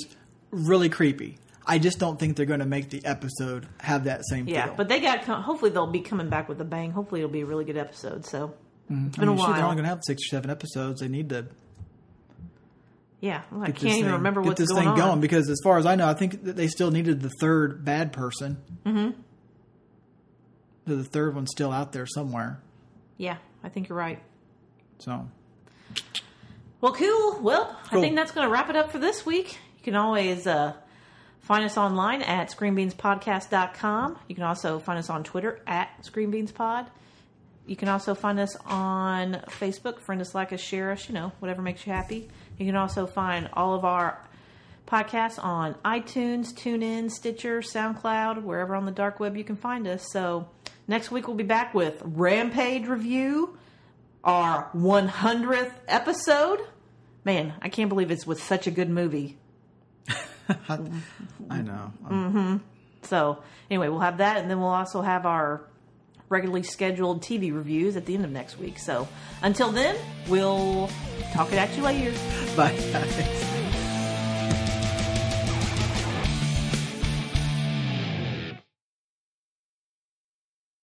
really creepy. I just don't think they're going to make the episode have that same Yeah, feel. but they got hopefully they'll be coming back with a bang. Hopefully it'll be a really good episode. So it's been I mean, a shit, they're only going to have six or seven episodes. They need to yeah, well, I can't even thing, remember what's this going thing on. going because as far as I know, I think that they still needed the third bad person. Mm-hmm. So the third one's still out there somewhere. Yeah, I think you're right. So Well, cool. Well, I think that's going to wrap it up for this week. You can always uh, find us online at screenbeanspodcast.com. You can also find us on Twitter at screenbeanspod. You can also find us on Facebook. Friend us, like us, share us, you know, whatever makes you happy. You can also find all of our podcasts on iTunes, TuneIn, Stitcher, SoundCloud, wherever on the dark web you can find us. So next week we'll be back with Rampage Review, our 100th episode. Man, I can't believe it's with such a good movie. I know. Mm. So anyway, we'll have that, and then we'll also have our regularly scheduled TV reviews at the end of next week. So until then, we'll talk it at you later. Bye guys.